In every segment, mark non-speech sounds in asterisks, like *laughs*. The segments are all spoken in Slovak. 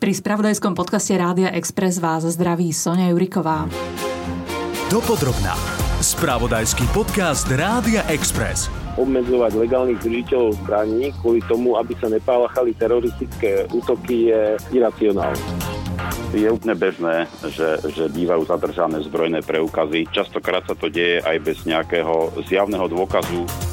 Pri spravodajskom podcaste Rádia Express vás zdraví Sonia Juriková. Dopodrobná. Spravodajský podcast Rádia Express obmedzovať legálnych držiteľov zbraní kvôli tomu, aby sa nepáchali teroristické útoky je iracionálne. Je úplne bežné, že, že bývajú zadržané zbrojné preukazy. Častokrát sa to deje aj bez nejakého zjavného dôkazu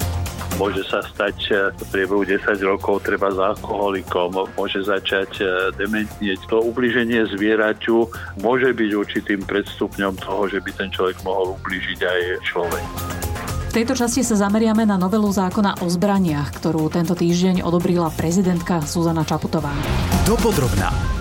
môže sa stať v priebehu 10 rokov treba s alkoholikom, môže začať e, dementnieť. To ubliženie zvieraťu môže byť určitým predstupňom toho, že by ten človek mohol ubližiť aj človek. V tejto časti sa zameriame na novelu zákona o zbraniach, ktorú tento týždeň odobrila prezidentka Zuzana Čaputová. Dopodrobná.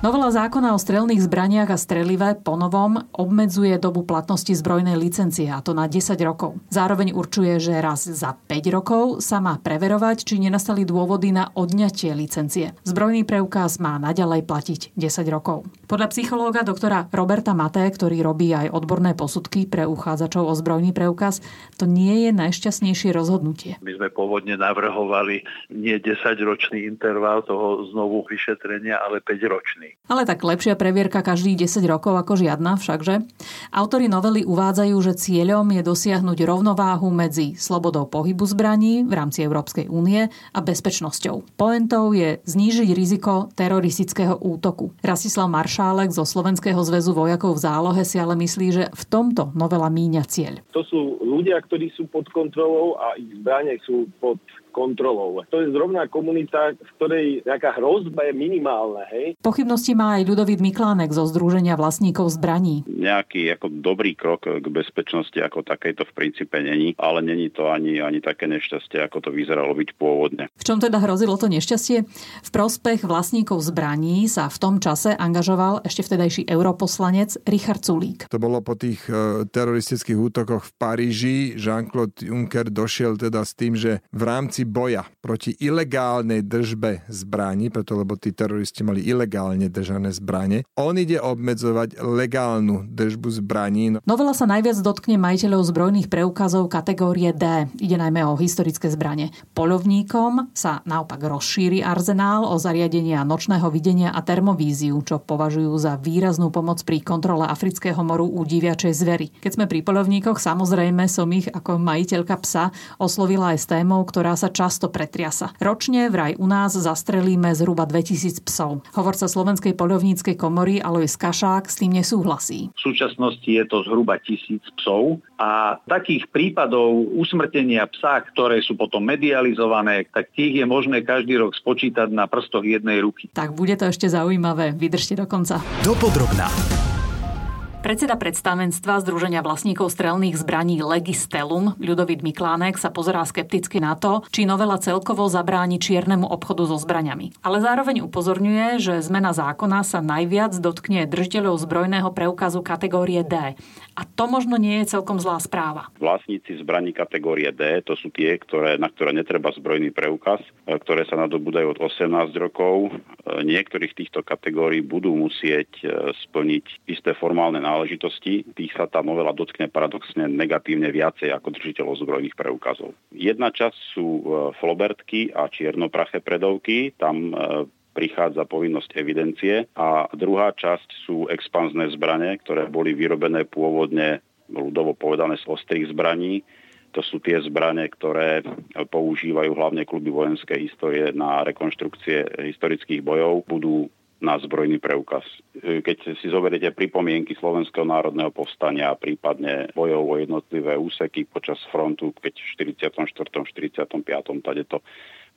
Novela zákona o strelných zbraniach a strelive ponovom obmedzuje dobu platnosti zbrojnej licencie, a to na 10 rokov. Zároveň určuje, že raz za 5 rokov sa má preverovať, či nenastali dôvody na odňatie licencie. Zbrojný preukaz má naďalej platiť 10 rokov. Podľa psychológa doktora Roberta Maté, ktorý robí aj odborné posudky pre uchádzačov o zbrojný preukaz, to nie je najšťastnejšie rozhodnutie. My sme pôvodne navrhovali nie 10-ročný interval toho znovu vyšetrenia, ale 5-ročný. Ale tak lepšia previerka každých 10 rokov ako žiadna všakže. Autori novely uvádzajú, že cieľom je dosiahnuť rovnováhu medzi slobodou pohybu zbraní v rámci Európskej únie a bezpečnosťou. Poentou je znížiť riziko teroristického útoku. Rastislav Maršálek zo Slovenského zväzu vojakov v zálohe si ale myslí, že v tomto novela míňa cieľ. To sú ľudia, ktorí sú pod kontrolou a ich zbranie sú pod kontrolou. To je zrovna komunita, v ktorej nejaká hrozba je minimálna. Hej? Pochybnosti má aj Ľudovít Miklánek zo Združenia vlastníkov zbraní. Nejaký ako dobrý krok k bezpečnosti ako takejto v princípe není, ale není to ani, ani také nešťastie, ako to vyzeralo byť pôvodne. V čom teda hrozilo to nešťastie? V prospech vlastníkov zbraní sa v tom čase angažoval ešte vtedajší europoslanec Richard Sulík. To bolo po tých e, teroristických útokoch v Paríži. Jean-Claude Juncker došiel teda s tým, že v rámci rámci boja proti ilegálnej držbe zbraní, preto lebo tí teroristi mali ilegálne držané zbranie, on ide obmedzovať legálnu držbu zbraní. Novela sa najviac dotkne majiteľov zbrojných preukazov kategórie D. Ide najmä o historické zbranie. Polovníkom sa naopak rozšíri arzenál o zariadenia nočného videnia a termovíziu, čo považujú za výraznú pomoc pri kontrole afrického moru u diviačej zvery. Keď sme pri polovníkoch, samozrejme som ich ako majiteľka psa oslovila aj s témou, ktorá sa často pretriasa. Ročne vraj u nás zastrelíme zhruba 2000 psov. Hovorca Slovenskej poľovníckej komory Alois Kašák s tým nesúhlasí. V súčasnosti je to zhruba tisíc psov a takých prípadov usmrtenia psa, ktoré sú potom medializované, tak tých je možné každý rok spočítať na prstoch jednej ruky. Tak bude to ešte zaujímavé. Vydržte do konca. Dopodrobná. Predseda predstavenstva Združenia vlastníkov strelných zbraní Legistelum, Ľudovít Miklánek, sa pozerá skepticky na to, či novela celkovo zabráni čiernemu obchodu so zbraniami. Ale zároveň upozorňuje, že zmena zákona sa najviac dotkne držiteľov zbrojného preukazu kategórie D. A to možno nie je celkom zlá správa. Vlastníci zbraní kategórie D, to sú tie, ktoré, na ktoré netreba zbrojný preukaz, e, ktoré sa nadobúdajú od 18 rokov. E, niektorých týchto kategórií budú musieť e, splniť isté formálne náležitosti, tých sa tá novela dotkne paradoxne negatívne viacej ako držiteľov zbrojných preukazov. Jedna časť sú e, flobertky a čiernopraché predovky, tam e, prichádza povinnosť evidencie a druhá časť sú expanzné zbranie, ktoré boli vyrobené pôvodne ľudovo povedané z ostrých zbraní. To sú tie zbranie, ktoré používajú hlavne kluby vojenskej histórie na rekonštrukcie historických bojov. Budú na zbrojný preukaz. E, keď si zoberiete pripomienky Slovenského národného povstania, prípadne bojov o jednotlivé úseky počas frontu, keď v 44. 45. tade to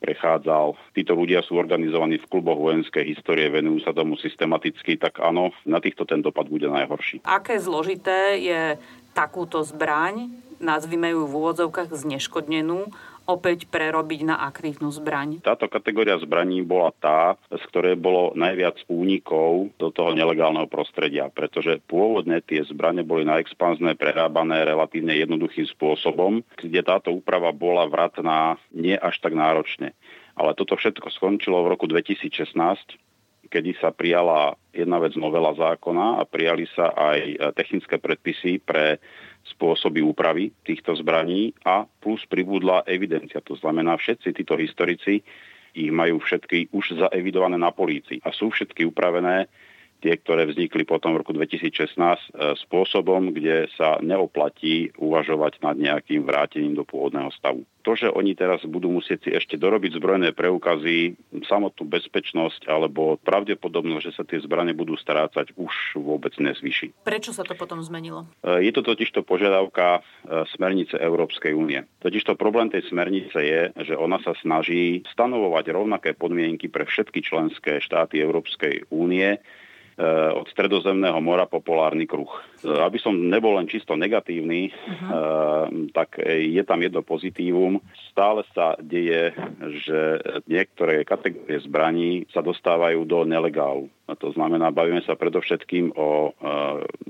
prechádzal. Títo ľudia sú organizovaní v kluboch vojenskej histórie, venujú sa tomu systematicky, tak áno, na týchto ten dopad bude najhorší. Aké zložité je takúto zbraň, nazvime ju v úvodzovkách zneškodnenú, opäť prerobiť na aktívnu zbraň? Táto kategória zbraní bola tá, z ktorej bolo najviac únikov do toho nelegálneho prostredia, pretože pôvodne tie zbranie boli na expanzné prerábané relatívne jednoduchým spôsobom, kde táto úprava bola vratná nie až tak náročne. Ale toto všetko skončilo v roku 2016, kedy sa prijala jedna vec novela zákona a prijali sa aj technické predpisy pre spôsoby úpravy týchto zbraní a plus pribudla evidencia. To znamená, všetci títo historici ich majú všetky už zaevidované na polícii a sú všetky upravené tie, ktoré vznikli potom v roku 2016 e, spôsobom, kde sa neoplatí uvažovať nad nejakým vrátením do pôvodného stavu. To, že oni teraz budú musieť si ešte dorobiť zbrojné preukazy, samotnú bezpečnosť alebo pravdepodobnosť, že sa tie zbrane budú strácať, už vôbec nezvyši. Prečo sa to potom zmenilo? E, je to totižto požiadavka e, smernice Európskej únie. Totižto problém tej smernice je, že ona sa snaží stanovovať rovnaké podmienky pre všetky členské štáty Európskej únie, od stredozemného mora po polárny kruh. Eh, aby som nebol len čisto negatívny, uh-huh. tak je tam jedno pozitívum. Stále sa deje, že niektoré kategórie zbraní sa dostávajú do nelegálu. A to znamená, bavíme sa predovšetkým o e,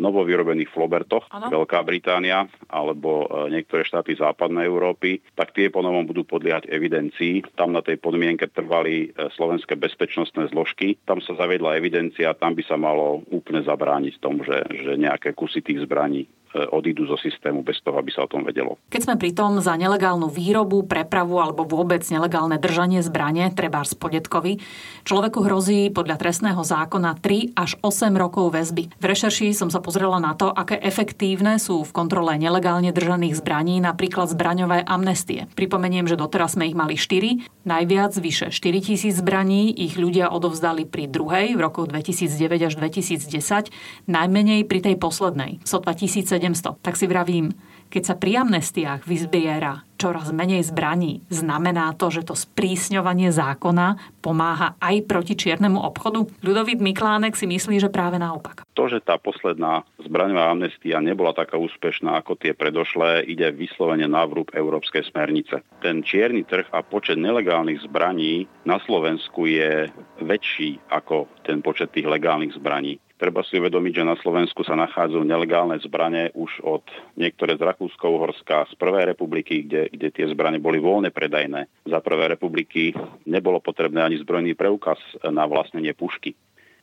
novovyrobených flobertoch, ano. Veľká Británia alebo e, niektoré štáty západnej Európy, tak tie ponovom budú podliehať evidencii. Tam na tej podmienke trvali e, slovenské bezpečnostné zložky. Tam sa zaviedla evidencia, tam by sa malo úplne zabrániť tomu, že, že nejaké kusy tých zbraní odídu zo systému bez toho, aby sa o tom vedelo. Keď sme pri tom za nelegálnu výrobu, prepravu alebo vôbec nelegálne držanie zbrane, treba z podetkovi, človeku hrozí podľa trestného zákona 3 až 8 rokov väzby. V rešerši som sa pozrela na to, aké efektívne sú v kontrole nelegálne držaných zbraní, napríklad zbraňové amnestie. Pripomeniem, že doteraz sme ich mali 4, najviac vyše 4 tisíc zbraní ich ľudia odovzdali pri druhej v roku 2009 až 2010, najmenej pri tej poslednej, sotva 1700 700. Tak si vravím, keď sa pri amnestiách vyzbiera čoraz menej zbraní, znamená to, že to sprísňovanie zákona pomáha aj proti čiernemu obchodu? Ľudovít Miklánek si myslí, že práve naopak. To, že tá posledná zbraňová amnestia nebola taká úspešná ako tie predošlé, ide vyslovene na vrúb európskej smernice. Ten čierny trh a počet nelegálnych zbraní na Slovensku je väčší ako ten počet tých legálnych zbraní. Treba si uvedomiť, že na Slovensku sa nachádzajú nelegálne zbranie už od niektoré z Rakúsko-Uhorska z Prvej republiky, kde, kde tie zbranie boli voľne predajné. Za Prvej republiky nebolo potrebné ani zbrojný preukaz na vlastnenie pušky.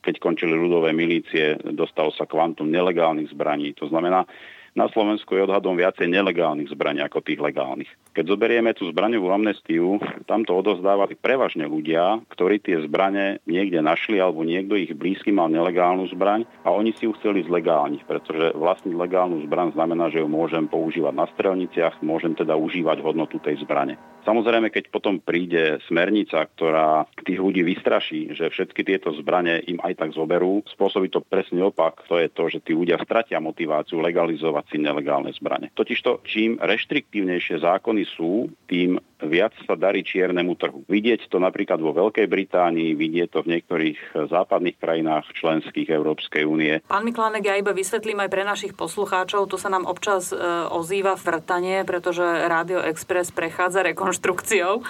Keď končili ľudové milície, dostalo sa kvantum nelegálnych zbraní. To znamená, na Slovensku je odhadom viacej nelegálnych zbraní ako tých legálnych. Keď zoberieme tú zbraňovú amnestiu, tam to odozdávali prevažne ľudia, ktorí tie zbrane niekde našli alebo niekto ich blízky mal nelegálnu zbraň a oni si ju chceli zlegálniť, pretože vlastniť legálnu zbraň znamená, že ju môžem používať na strelniciach, môžem teda užívať hodnotu tej zbrane. Samozrejme, keď potom príde smernica, ktorá tých ľudí vystraší, že všetky tieto zbranie im aj tak zoberú, spôsobí to presne opak. To je to, že tí ľudia stratia motiváciu legalizovať si nelegálne zbranie. Totižto, čím reštriktívnejšie zákony sú, tým viac sa darí čiernemu trhu. Vidieť to napríklad vo Veľkej Británii, vidieť to v niektorých západných krajinách členských Európskej únie. Pán Miklánek, ja iba vysvetlím aj pre našich poslucháčov, tu sa nám občas e, ozýva vrtanie, pretože Rádio Express prechádza rekonštrukciou.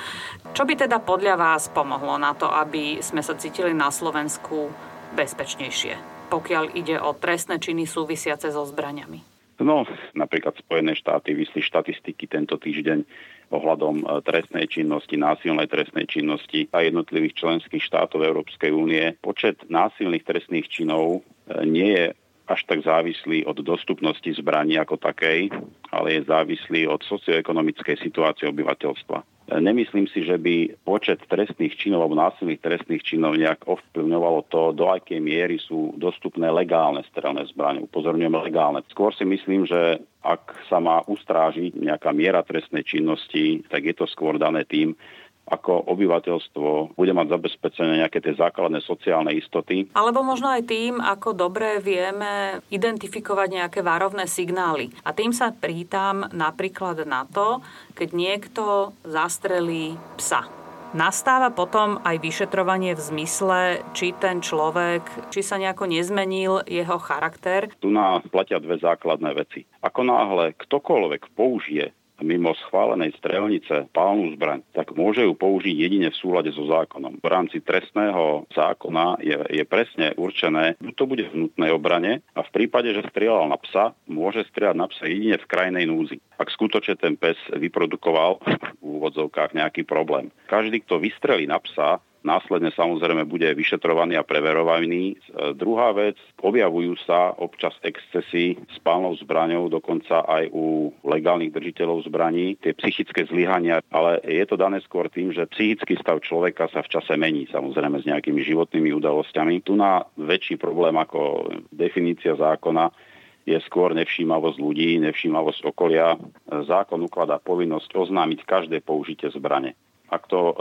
Čo by teda podľa vás pomohlo na to, aby sme sa cítili na Slovensku bezpečnejšie, pokiaľ ide o trestné činy súvisiace so zbraniami? No, napríklad Spojené štáty vysli štatistiky tento týždeň ohľadom e, trestnej činnosti, násilnej trestnej činnosti a jednotlivých členských štátov Európskej únie. Počet násilných trestných činov e, nie je až tak závislý od dostupnosti zbraní ako takej, ale je závislý od socioekonomickej situácie obyvateľstva. Nemyslím si, že by počet trestných činov alebo násilných trestných činov nejak ovplyvňovalo to, do akej miery sú dostupné legálne strelné zbranie. Upozorňujem legálne. Skôr si myslím, že ak sa má ustrážiť nejaká miera trestnej činnosti, tak je to skôr dané tým, ako obyvateľstvo bude mať zabezpečené nejaké tie základné sociálne istoty. Alebo možno aj tým, ako dobre vieme identifikovať nejaké várovné signály. A tým sa prítam napríklad na to, keď niekto zastrelí psa. Nastáva potom aj vyšetrovanie v zmysle, či ten človek, či sa nejako nezmenil jeho charakter. Tu nás platia dve základné veci. Ako náhle ktokoľvek použije mimo schválenej strelnice palnú zbraň, tak môže ju použiť jedine v súlade so zákonom. V rámci trestného zákona je, je presne určené, že to bude v nutnej obrane a v prípade, že strieľal na psa, môže strieľať na psa jedine v krajnej núzi. Ak skutočne ten pes vyprodukoval *laughs* v úvodzovkách nejaký problém. Každý, kto vystrelí na psa, následne samozrejme bude vyšetrovaný a preverovaný. Druhá vec, objavujú sa občas excesy s pálnou zbraňou, dokonca aj u legálnych držiteľov zbraní, tie psychické zlyhania, ale je to dané skôr tým, že psychický stav človeka sa v čase mení, samozrejme s nejakými životnými udalosťami. Tu na väčší problém ako definícia zákona je skôr nevšímavosť ľudí, nevšímavosť okolia. Zákon ukladá povinnosť oznámiť každé použitie zbrane. Ak to e,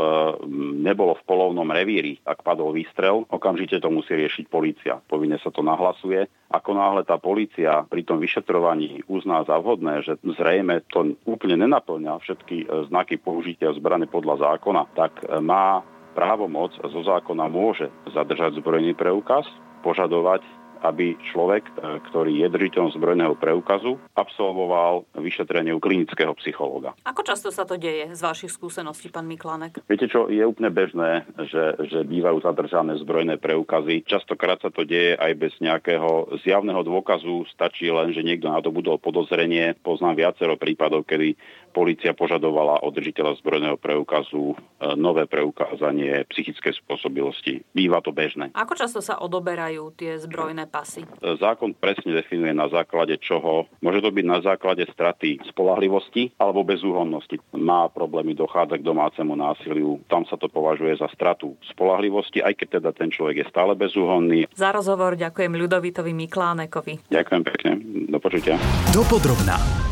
nebolo v polovnom revíri, ak padol výstrel, okamžite to musí riešiť policia. Povinne sa to nahlasuje. Ako náhle tá policia pri tom vyšetrovaní uzná za vhodné, že zrejme to úplne nenaplňa všetky e, znaky použitia zbrane podľa zákona, tak e, má právomoc zo zákona môže zadržať zbrojný preukaz, požadovať aby človek, e, ktorý je držiteľom zbrojného preukazu, absolvoval vyšetrenie u klinického psychológa. Ako často sa to deje z vašich skúseností, pán Miklánek? Viete čo, je úplne bežné, že, že bývajú zadržané zbrojné preukazy. Častokrát sa to deje aj bez nejakého zjavného dôkazu, stačí len, že niekto na to budol podozrenie. Poznám viacero prípadov, kedy policia požadovala od držiteľa zbrojného preukazu e, nové preukázanie psychickej spôsobilosti. Býva to bežné. Ako často sa odoberajú tie zbrojné pasy? E, zákon presne definuje na základe čoho. Môže to byť na základe straty spolahlivosti alebo bezúhonnosti. Má problémy dochádzať k domácemu násiliu. Tam sa to považuje za stratu spolahlivosti, aj keď teda ten človek je stále bezúhonný. Za rozhovor ďakujem Ľudovitovi Miklánekovi. Ďakujem pekne. Do počutia. Dopodrobná.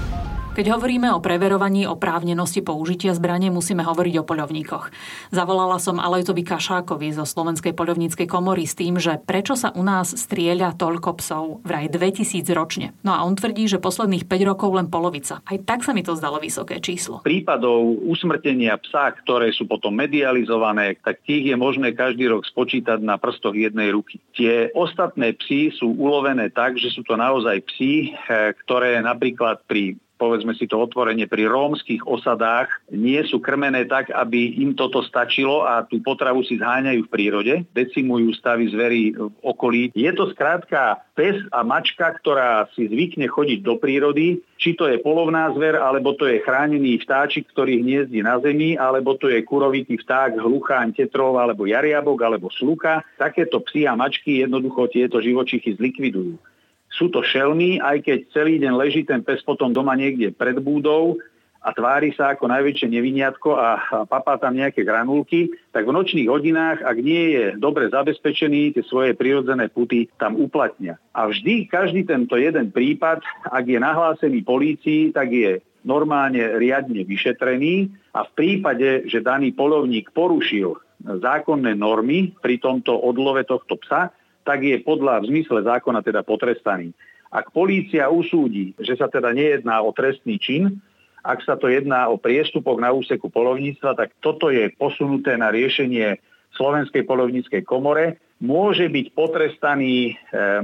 Keď hovoríme o preverovaní oprávnenosti použitia zbrane, musíme hovoriť o poľovníkoch. Zavolala som Alojtovi Kašákovi zo Slovenskej poľovníckej komory s tým, že prečo sa u nás strieľa toľko psov, vraj 2000 ročne. No a on tvrdí, že posledných 5 rokov len polovica. Aj tak sa mi to zdalo vysoké číslo. Prípadov usmrtenia psa, ktoré sú potom medializované, tak tých je možné každý rok spočítať na prstoch jednej ruky. Tie ostatné psy sú ulovené tak, že sú to naozaj psy, eh, ktoré napríklad pri povedzme si to otvorenie, pri rómskych osadách nie sú krmené tak, aby im toto stačilo a tú potravu si zháňajú v prírode, decimujú stavy zverí v okolí. Je to skrátka pes a mačka, ktorá si zvykne chodiť do prírody, či to je polovná zver, alebo to je chránený vtáčik, ktorý hniezdi na zemi, alebo to je kurovitý vták, hlucháň, tetrov, alebo jariabok, alebo sluka. Takéto psy a mačky jednoducho tieto živočichy zlikvidujú sú to šelmy, aj keď celý deň leží ten pes potom doma niekde pred búdou a tvári sa ako najväčšie neviniatko a papá tam nejaké granulky, tak v nočných hodinách, ak nie je dobre zabezpečený, tie svoje prirodzené puty tam uplatnia. A vždy každý tento jeden prípad, ak je nahlásený polícii, tak je normálne riadne vyšetrený a v prípade, že daný polovník porušil zákonné normy pri tomto odlove tohto psa, tak je podľa v zmysle zákona teda potrestaný. Ak polícia usúdi, že sa teda nejedná o trestný čin, ak sa to jedná o priestupok na úseku polovníctva, tak toto je posunuté na riešenie Slovenskej polovníckej komore. Môže byť potrestaný e,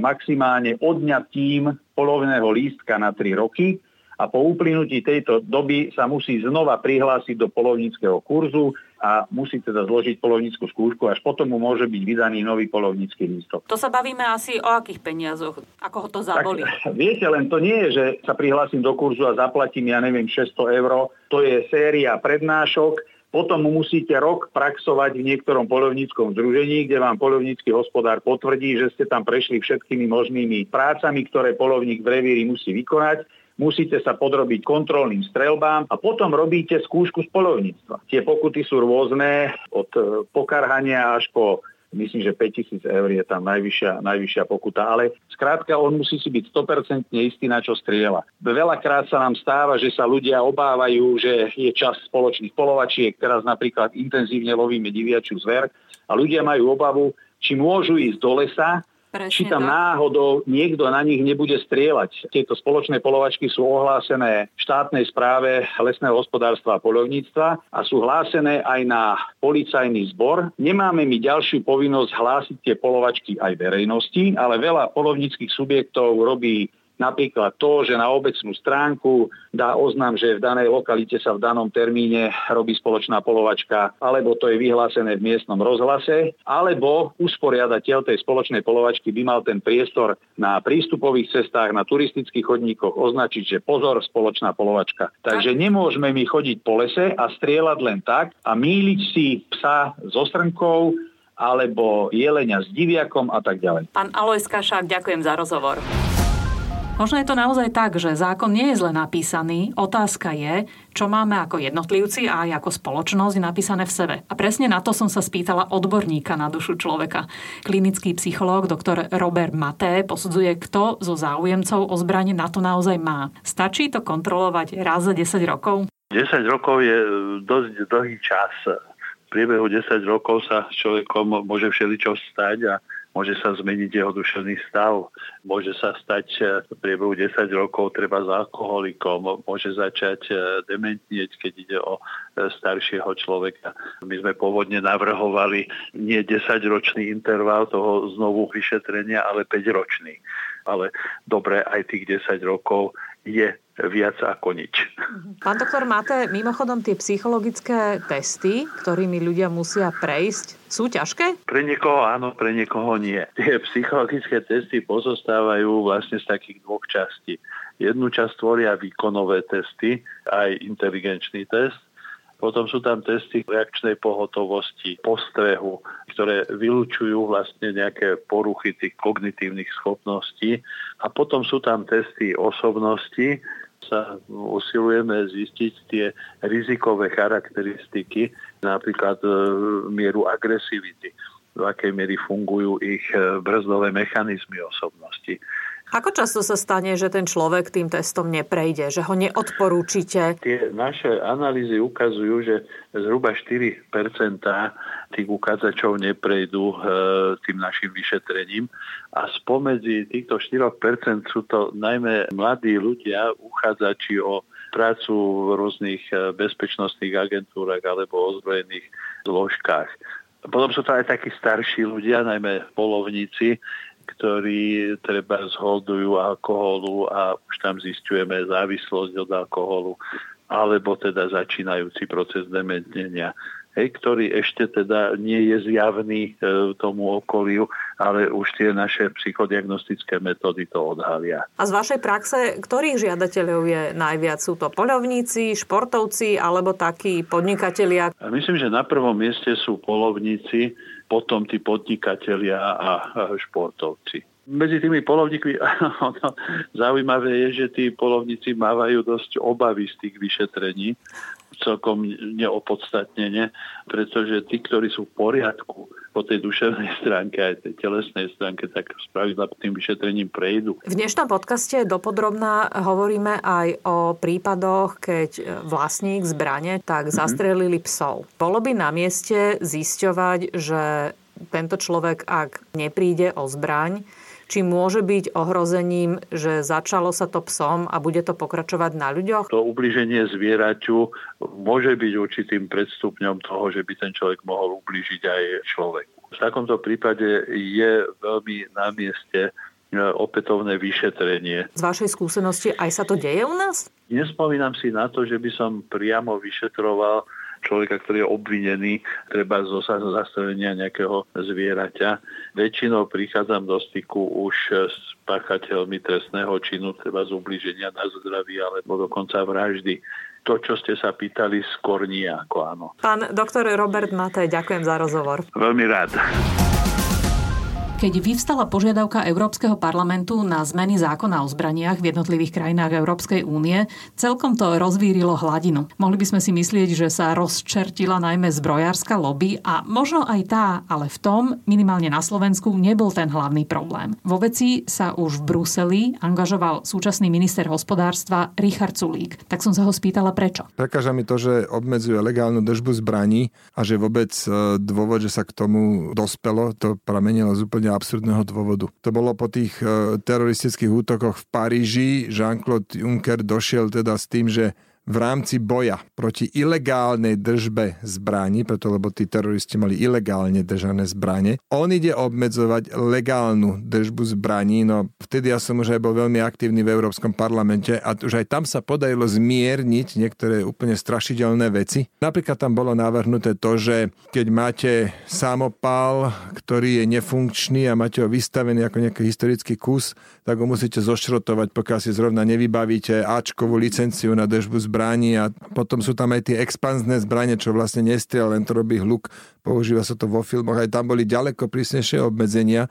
maximálne odňatím polovného lístka na 3 roky a po uplynutí tejto doby sa musí znova prihlásiť do polovníckého kurzu a musí teda zložiť polovníckú skúšku, až potom mu môže byť vydaný nový polovnícky lístok. To sa bavíme asi o akých peniazoch? Ako ho to zaboli? Tak, *laughs* viete, len to nie je, že sa prihlásim do kurzu a zaplatím, ja neviem, 600 eur. To je séria prednášok, potom musíte rok praxovať v niektorom polovníckom združení, kde vám polovnícky hospodár potvrdí, že ste tam prešli všetkými možnými prácami, ktoré polovník v revíri musí vykonať musíte sa podrobiť kontrolným strelbám a potom robíte skúšku z polovníctva. Tie pokuty sú rôzne, od e, pokarhania až po myslím, že 5000 eur je tam najvyššia, najvyššia pokuta, ale skrátka on musí si byť 100% istý, na čo strieľa. Veľakrát sa nám stáva, že sa ľudia obávajú, že je čas spoločných polovačiek, teraz napríklad intenzívne lovíme diviačiu zver a ľudia majú obavu, či môžu ísť do lesa Presne či tam tak. náhodou niekto na nich nebude strieľať. Tieto spoločné polovačky sú ohlásené v štátnej správe lesného hospodárstva a poľovníctva a sú hlásené aj na policajný zbor. Nemáme mi ďalšiu povinnosť hlásiť tie polovačky aj verejnosti, ale veľa polovníckých subjektov robí Napríklad to, že na obecnú stránku dá oznam, že v danej lokalite sa v danom termíne robí spoločná polovačka, alebo to je vyhlásené v miestnom rozhlase, alebo usporiadateľ tej spoločnej polovačky by mal ten priestor na prístupových cestách, na turistických chodníkoch označiť, že pozor, spoločná polovačka. Takže nemôžeme my chodiť po lese a strieľať len tak a míliť si psa so srnkou, alebo jelenia s diviakom a tak ďalej. Pán Alois Kašák, ďakujem za rozhovor. Možno je to naozaj tak, že zákon nie je zle napísaný. Otázka je, čo máme ako jednotlivci a aj ako spoločnosť napísané v sebe. A presne na to som sa spýtala odborníka na dušu človeka. Klinický psychológ dr. Robert Maté posudzuje, kto zo záujemcov o zbranie na to naozaj má. Stačí to kontrolovať raz za 10 rokov? 10 rokov je dosť dlhý čas. V priebehu 10 rokov sa človekom môže všeličo stať a môže sa zmeniť jeho duševný stav, môže sa stať e, v priebehu 10 rokov treba s alkoholikom, môže začať e, dementnieť, keď ide o e, staršieho človeka. My sme pôvodne navrhovali nie 10-ročný interval toho znovu vyšetrenia, ale 5-ročný. Ale dobre, aj tých 10 rokov je viac ako nič. Pán doktor, máte mimochodom tie psychologické testy, ktorými ľudia musia prejsť, sú ťažké? Pre niekoho áno, pre niekoho nie. Tie psychologické testy pozostávajú vlastne z takých dvoch častí. Jednu časť tvoria výkonové testy, aj inteligenčný test, potom sú tam testy reakčnej pohotovosti, postrehu, ktoré vylúčujú vlastne nejaké poruchy tých kognitívnych schopností. A potom sú tam testy osobnosti, sa usilujeme zistiť tie rizikové charakteristiky, napríklad e, mieru agresivity, do akej miery fungujú ich e, brzdové mechanizmy osobnosti. Ako často sa stane, že ten človek tým testom neprejde, že ho neodporúčite? Tie naše analýzy ukazujú, že zhruba 4% tých uchádzačov neprejdú e, tým našim vyšetrením a spomedzi týchto 4 sú to najmä mladí ľudia, uchádzači o prácu v rôznych e, bezpečnostných agentúrach alebo ozbrojených zložkách. Potom sú to aj takí starší ľudia, najmä polovníci, ktorí treba zholdujú alkoholu a už tam zistujeme závislosť od alkoholu, alebo teda začínajúci proces dementnenia hej, ktorý ešte teda nie je zjavný e, tomu okoliu, ale už tie naše psychodiagnostické metódy to odhalia. A z vašej praxe, ktorých žiadateľov je najviac? Sú to polovníci, športovci alebo takí podnikatelia? Myslím, že na prvom mieste sú polovníci, potom tí podnikatelia a športovci. Medzi tými polovníkmi *laughs* zaujímavé je, že tí polovníci mávajú dosť obavy z tých vyšetrení, celkom neopodstatnene, pretože tí, ktorí sú v poriadku po tej duševnej *laughs* stránke aj tej telesnej stránke, tak spravidla tým vyšetrením prejdú. V dnešnom podcaste dopodrobná hovoríme aj o prípadoch, keď vlastník zbrane tak mm-hmm. zastrelili psov. Bolo by na mieste zisťovať, že tento človek, ak nepríde o zbraň, či môže byť ohrozením, že začalo sa to psom a bude to pokračovať na ľuďoch? To ubliženie zvieraťu môže byť určitým predstupňom toho, že by ten človek mohol ubližiť aj človeku. V takomto prípade je veľmi na mieste e, opätovné vyšetrenie. Z vašej skúsenosti aj sa to deje u nás? Nespomínam si na to, že by som priamo vyšetroval človeka, ktorý je obvinený, treba zo zastrelenia nejakého zvieraťa. Väčšinou prichádzam do styku už s páchateľmi trestného činu, treba z ubliženia na zdraví alebo dokonca vraždy to, čo ste sa pýtali, skôr nie ako áno. Pán doktor Robert Matej, ďakujem za rozhovor. Veľmi rád. Keď vyvstala požiadavka Európskeho parlamentu na zmeny zákona o zbraniach v jednotlivých krajinách Európskej únie, celkom to rozvírilo hladinu. Mohli by sme si myslieť, že sa rozčertila najmä zbrojárska lobby a možno aj tá, ale v tom, minimálne na Slovensku, nebol ten hlavný problém. Vo veci sa už v Bruseli angažoval súčasný minister hospodárstva Richard Sulík. Tak som sa ho spýtala prečo. Prekáža mi to, že obmedzuje legálnu držbu zbraní a že vôbec e, dôvod, že sa k tomu dospelo, to pramenilo z úplne úplne absurdného dôvodu. To bolo po tých e, teroristických útokoch v Paríži. Jean-Claude Juncker došiel teda s tým, že v rámci boja proti ilegálnej držbe zbraní, preto lebo tí teroristi mali ilegálne držané zbranie, on ide obmedzovať legálnu držbu zbraní. No vtedy ja som už aj bol veľmi aktívny v Európskom parlamente a už aj tam sa podarilo zmierniť niektoré úplne strašidelné veci. Napríklad tam bolo navrhnuté to, že keď máte samopal, ktorý je nefunkčný a máte ho vystavený ako nejaký historický kus, tak ho musíte zošrotovať, pokiaľ si zrovna nevybavíte Ačkovú licenciu na držbu zbraní zbraní a potom sú tam aj tie expanzné zbranie, čo vlastne nestrieľa, len to robí hluk. Používa sa to vo filmoch. Aj tam boli ďaleko prísnejšie obmedzenia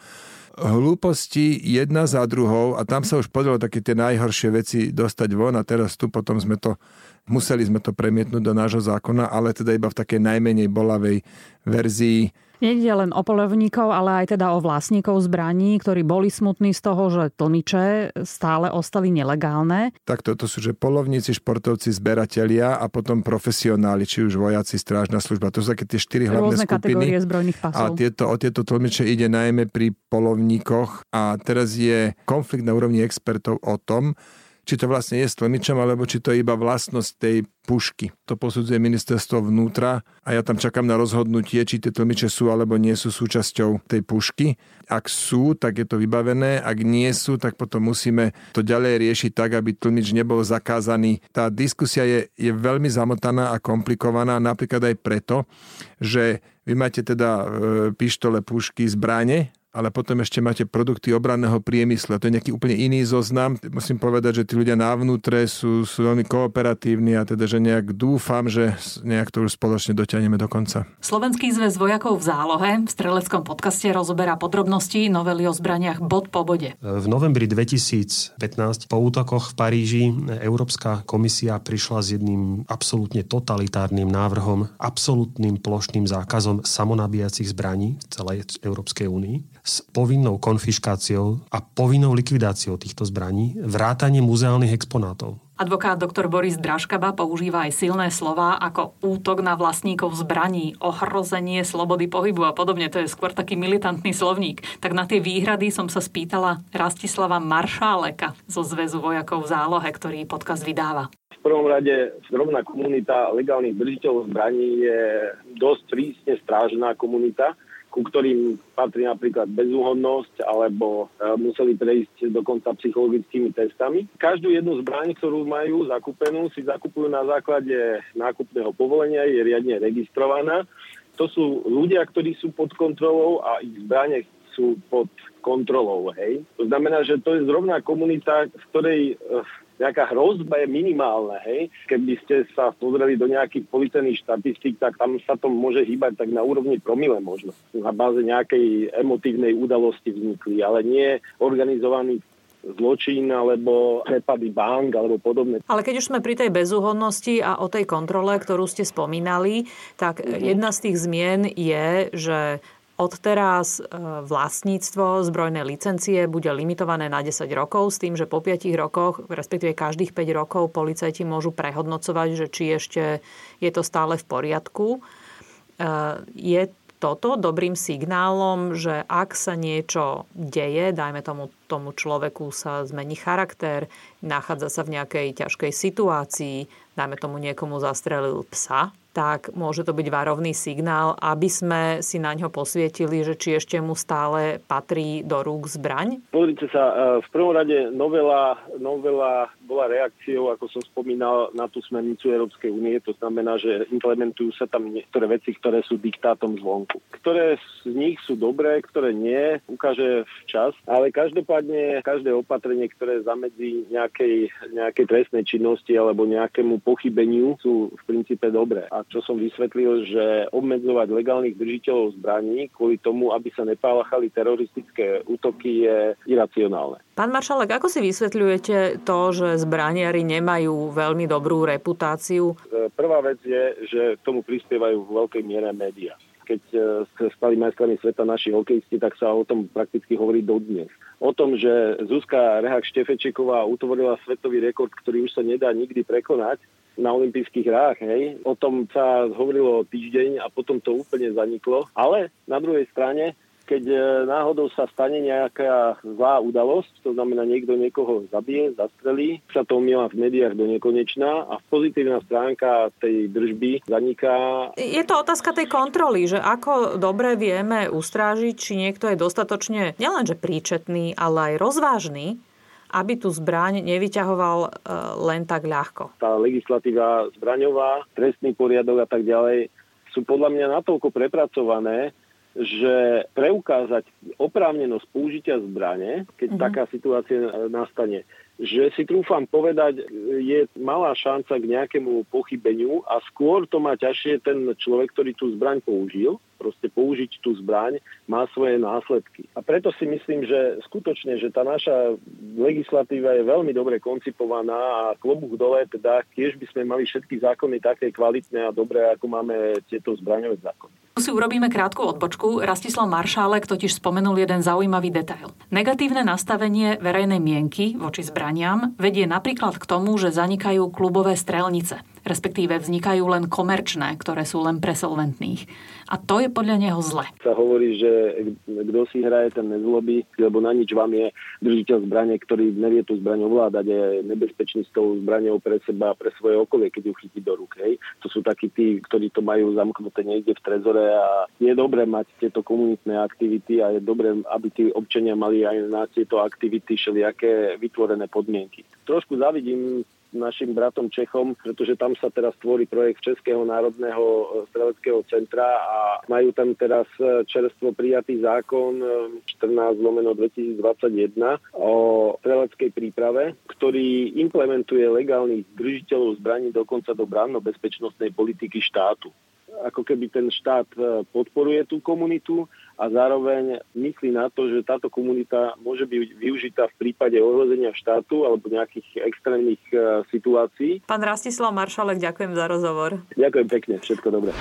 hlúposti jedna za druhou a tam sa už podarilo také tie najhoršie veci dostať von a teraz tu potom sme to, museli sme to premietnúť do nášho zákona, ale teda iba v takej najmenej bolavej verzii Nejde len o polovníkov, ale aj teda o vlastníkov zbraní, ktorí boli smutní z toho, že tlmiče stále ostali nelegálne. Tak toto sú, že polovníci, športovci, zberatelia a potom profesionáli, či už vojaci, strážna služba. To sú také tie štyri hlavné Rôzne skupiny. kategórie zbrojných pasov. A tieto, o tieto tlmiče ide najmä pri polovníkoch a teraz je konflikt na úrovni expertov o tom, či to vlastne je stlmičom, alebo či to je iba vlastnosť tej pušky. To posudzuje ministerstvo vnútra a ja tam čakám na rozhodnutie, či tie tlmiče sú alebo nie sú súčasťou tej pušky. Ak sú, tak je to vybavené, ak nie sú, tak potom musíme to ďalej riešiť tak, aby tlmič nebol zakázaný. Tá diskusia je, je veľmi zamotaná a komplikovaná, napríklad aj preto, že vy máte teda e, pištole, pušky, zbrane ale potom ešte máte produkty obranného priemyslu. A to je nejaký úplne iný zoznam. Musím povedať, že tí ľudia návnutre sú, sú veľmi kooperatívni a teda, že nejak dúfam, že nejak to už spoločne dotiahneme do konca. Slovenský zväz vojakov v zálohe v streleckom podcaste rozoberá podrobnosti novely o zbraniach bod po bode. V novembri 2015 po útokoch v Paríži Európska komisia prišla s jedným absolútne totalitárnym návrhom, absolútnym plošným zákazom samonabíjacích zbraní v celej Európskej únii s povinnou konfiškáciou a povinnou likvidáciou týchto zbraní, vrátanie muzeálnych exponátov. Advokát doktor Boris Draškaba používa aj silné slova ako útok na vlastníkov zbraní, ohrozenie slobody pohybu a podobne. To je skôr taký militantný slovník. Tak na tie výhrady som sa spýtala Rastislava Maršáleka zo Zväzu vojakov v zálohe, ktorý podcast vydáva. V prvom rade zrovna komunita legálnych držiteľov zbraní je dosť prísne strážená komunita ku ktorým patrí napríklad bezúhodnosť alebo e, museli prejsť dokonca psychologickými testami. Každú jednu zbraň, ktorú majú zakúpenú, si zakupujú na základe nákupného povolenia, je riadne registrovaná. To sú ľudia, ktorí sú pod kontrolou a ich zbranie sú pod kontrolou. Hej. To znamená, že to je zrovna komunita, v ktorej e, nejaká hrozba je minimálna, hej. Keby ste sa pozreli do nejakých policajných štatistík, tak tam sa to môže hýbať tak na úrovni promile možno. Na báze nejakej emotívnej udalosti vznikli, ale nie organizovaný zločin alebo prepady bank alebo podobné. Ale keď už sme pri tej bezúhodnosti a o tej kontrole, ktorú ste spomínali, tak mm-hmm. jedna z tých zmien je, že Odteraz e, vlastníctvo zbrojnej licencie bude limitované na 10 rokov s tým, že po 5 rokoch, respektíve každých 5 rokov policajti môžu prehodnocovať, že či ešte je to stále v poriadku. E, je toto dobrým signálom, že ak sa niečo deje, dajme tomu, tomu človeku sa zmení charakter, nachádza sa v nejakej ťažkej situácii, dajme tomu niekomu zastrelil psa, tak môže to byť varovný signál, aby sme si na ňo posvietili, že či ešte mu stále patrí do rúk zbraň? Pozrite sa, e, v prvom rade novela, novela bola reakciou, ako som spomínal, na tú smernicu Európskej únie. To znamená, že implementujú sa tam niektoré veci, ktoré sú diktátom zvonku. Ktoré z nich sú dobré, ktoré nie, ukáže včas. Ale každopádne každé opatrenie, ktoré zamedzí nejakej, nejakej trestnej činnosti alebo nejakému pochybeniu sú v princípe dobré. A čo som vysvetlil, že obmedzovať legálnych držiteľov zbraní kvôli tomu, aby sa nepáchali teroristické útoky je iracionálne. Pán Maršalek, ako si vysvetľujete to, že zbraniari nemajú veľmi dobrú reputáciu? E, prvá vec je, že k tomu prispievajú v veľkej miere médiá keď e, stali majstrami sveta naši hokejisti, tak sa o tom prakticky hovorí dodnes. O tom, že Zuzka Rehak Štefečeková utvorila svetový rekord, ktorý už sa nedá nikdy prekonať, na olympijských hrách, hej. O tom sa hovorilo týždeň a potom to úplne zaniklo. Ale na druhej strane keď e, náhodou sa stane nejaká zlá udalosť, to znamená niekto niekoho zabije, zastrelí, sa to umiela v médiách do nekonečná a pozitívna stránka tej držby zaniká. Je to otázka tej kontroly, že ako dobre vieme ustrážiť, či niekto je dostatočne nielenže príčetný, ale aj rozvážny, aby tú zbraň nevyťahoval e, len tak ľahko. Tá legislatíva zbraňová, trestný poriadok a tak ďalej sú podľa mňa natoľko prepracované, že preukázať oprávnenosť použitia zbrane, keď mm-hmm. taká situácia nastane, že si trúfam povedať, je malá šanca k nejakému pochybeniu a skôr to má ťažšie ten človek, ktorý tú zbraň použil, proste použiť tú zbraň má svoje následky. A preto si myslím, že skutočne, že tá naša legislatíva je veľmi dobre koncipovaná a klobúk dole, teda tiež by sme mali všetky zákony také kvalitné a dobré, ako máme tieto zbraňové zákony. Si urobíme krátku odbočku. Rastislav Maršálek totiž spomenul jeden zaujímavý detail. Negatívne nastavenie verejnej mienky voči zbraniam vedie napríklad k tomu, že zanikajú klubové strelnice respektíve vznikajú len komerčné, ktoré sú len pre solventných. A to je podľa neho zle. Sa hovorí, že kto si hraje, ten nezlobí, lebo na nič vám je držiteľ zbrane, ktorý nevie tú zbraň ovládať, je nebezpečný s tou zbraňou pre seba a pre svoje okolie, keď ju chytí do rúk. Hej. To sú takí tí, ktorí to majú zamknuté niekde v trezore a je dobré mať tieto komunitné aktivity a je dobré, aby tí občania mali aj na tieto aktivity všelijaké vytvorené podmienky. Trošku zavidím našim bratom Čechom, pretože tam sa teraz tvorí projekt Českého národného e, streleckého centra a majú tam teraz e, čerstvo prijatý zákon 14 e, lomeno 2021 o streleckej príprave, ktorý implementuje legálnych držiteľov zbraní dokonca do bránno-bezpečnostnej politiky štátu ako keby ten štát podporuje tú komunitu a zároveň myslí na to, že táto komunita môže byť využitá v prípade ohrozenia štátu alebo nejakých extrémnych uh, situácií. Pán Rastislav Maršalek, ďakujem za rozhovor. Ďakujem pekne, všetko dobré.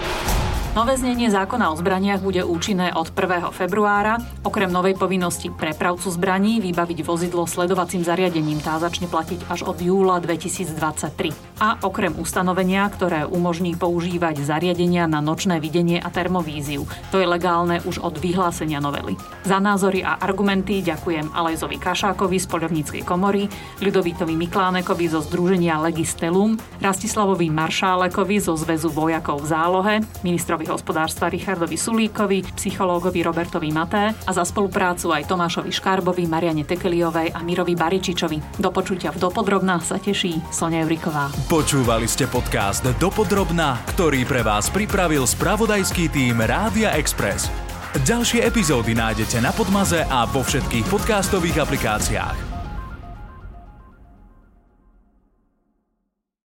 Nové znenie zákona o zbraniach bude účinné od 1. februára. Okrem novej povinnosti prepravcu zbraní vybaviť vozidlo sledovacím zariadením tá začne platiť až od júla 2023. A okrem ustanovenia, ktoré umožní používať zariadenia na nočné videnie a termovíziu. To je legálne už od vyhlásenia novely. Za názory a argumenty ďakujem Alejzovi Kašákovi z Poľovníckej komory, Ľudovitovi Miklánekovi zo Združenia Legistelum, Rastislavovi Maršálekovi zo Zväzu vojakov v zálohe, ministrovi ministrovi hospodárstva Richardovi Sulíkovi, psychológovi Robertovi Maté a za spoluprácu aj Tomášovi Škarbovi, Mariane Tekeliovej a Mirovi Baričičovi. Do počutia v Dopodrobná sa teší Sonia Juriková. Počúvali ste podcast Dopodrobná, ktorý pre vás pripravil spravodajský tým Rádia Express. Ďalšie epizódy nájdete na Podmaze a vo všetkých podcastových aplikáciách.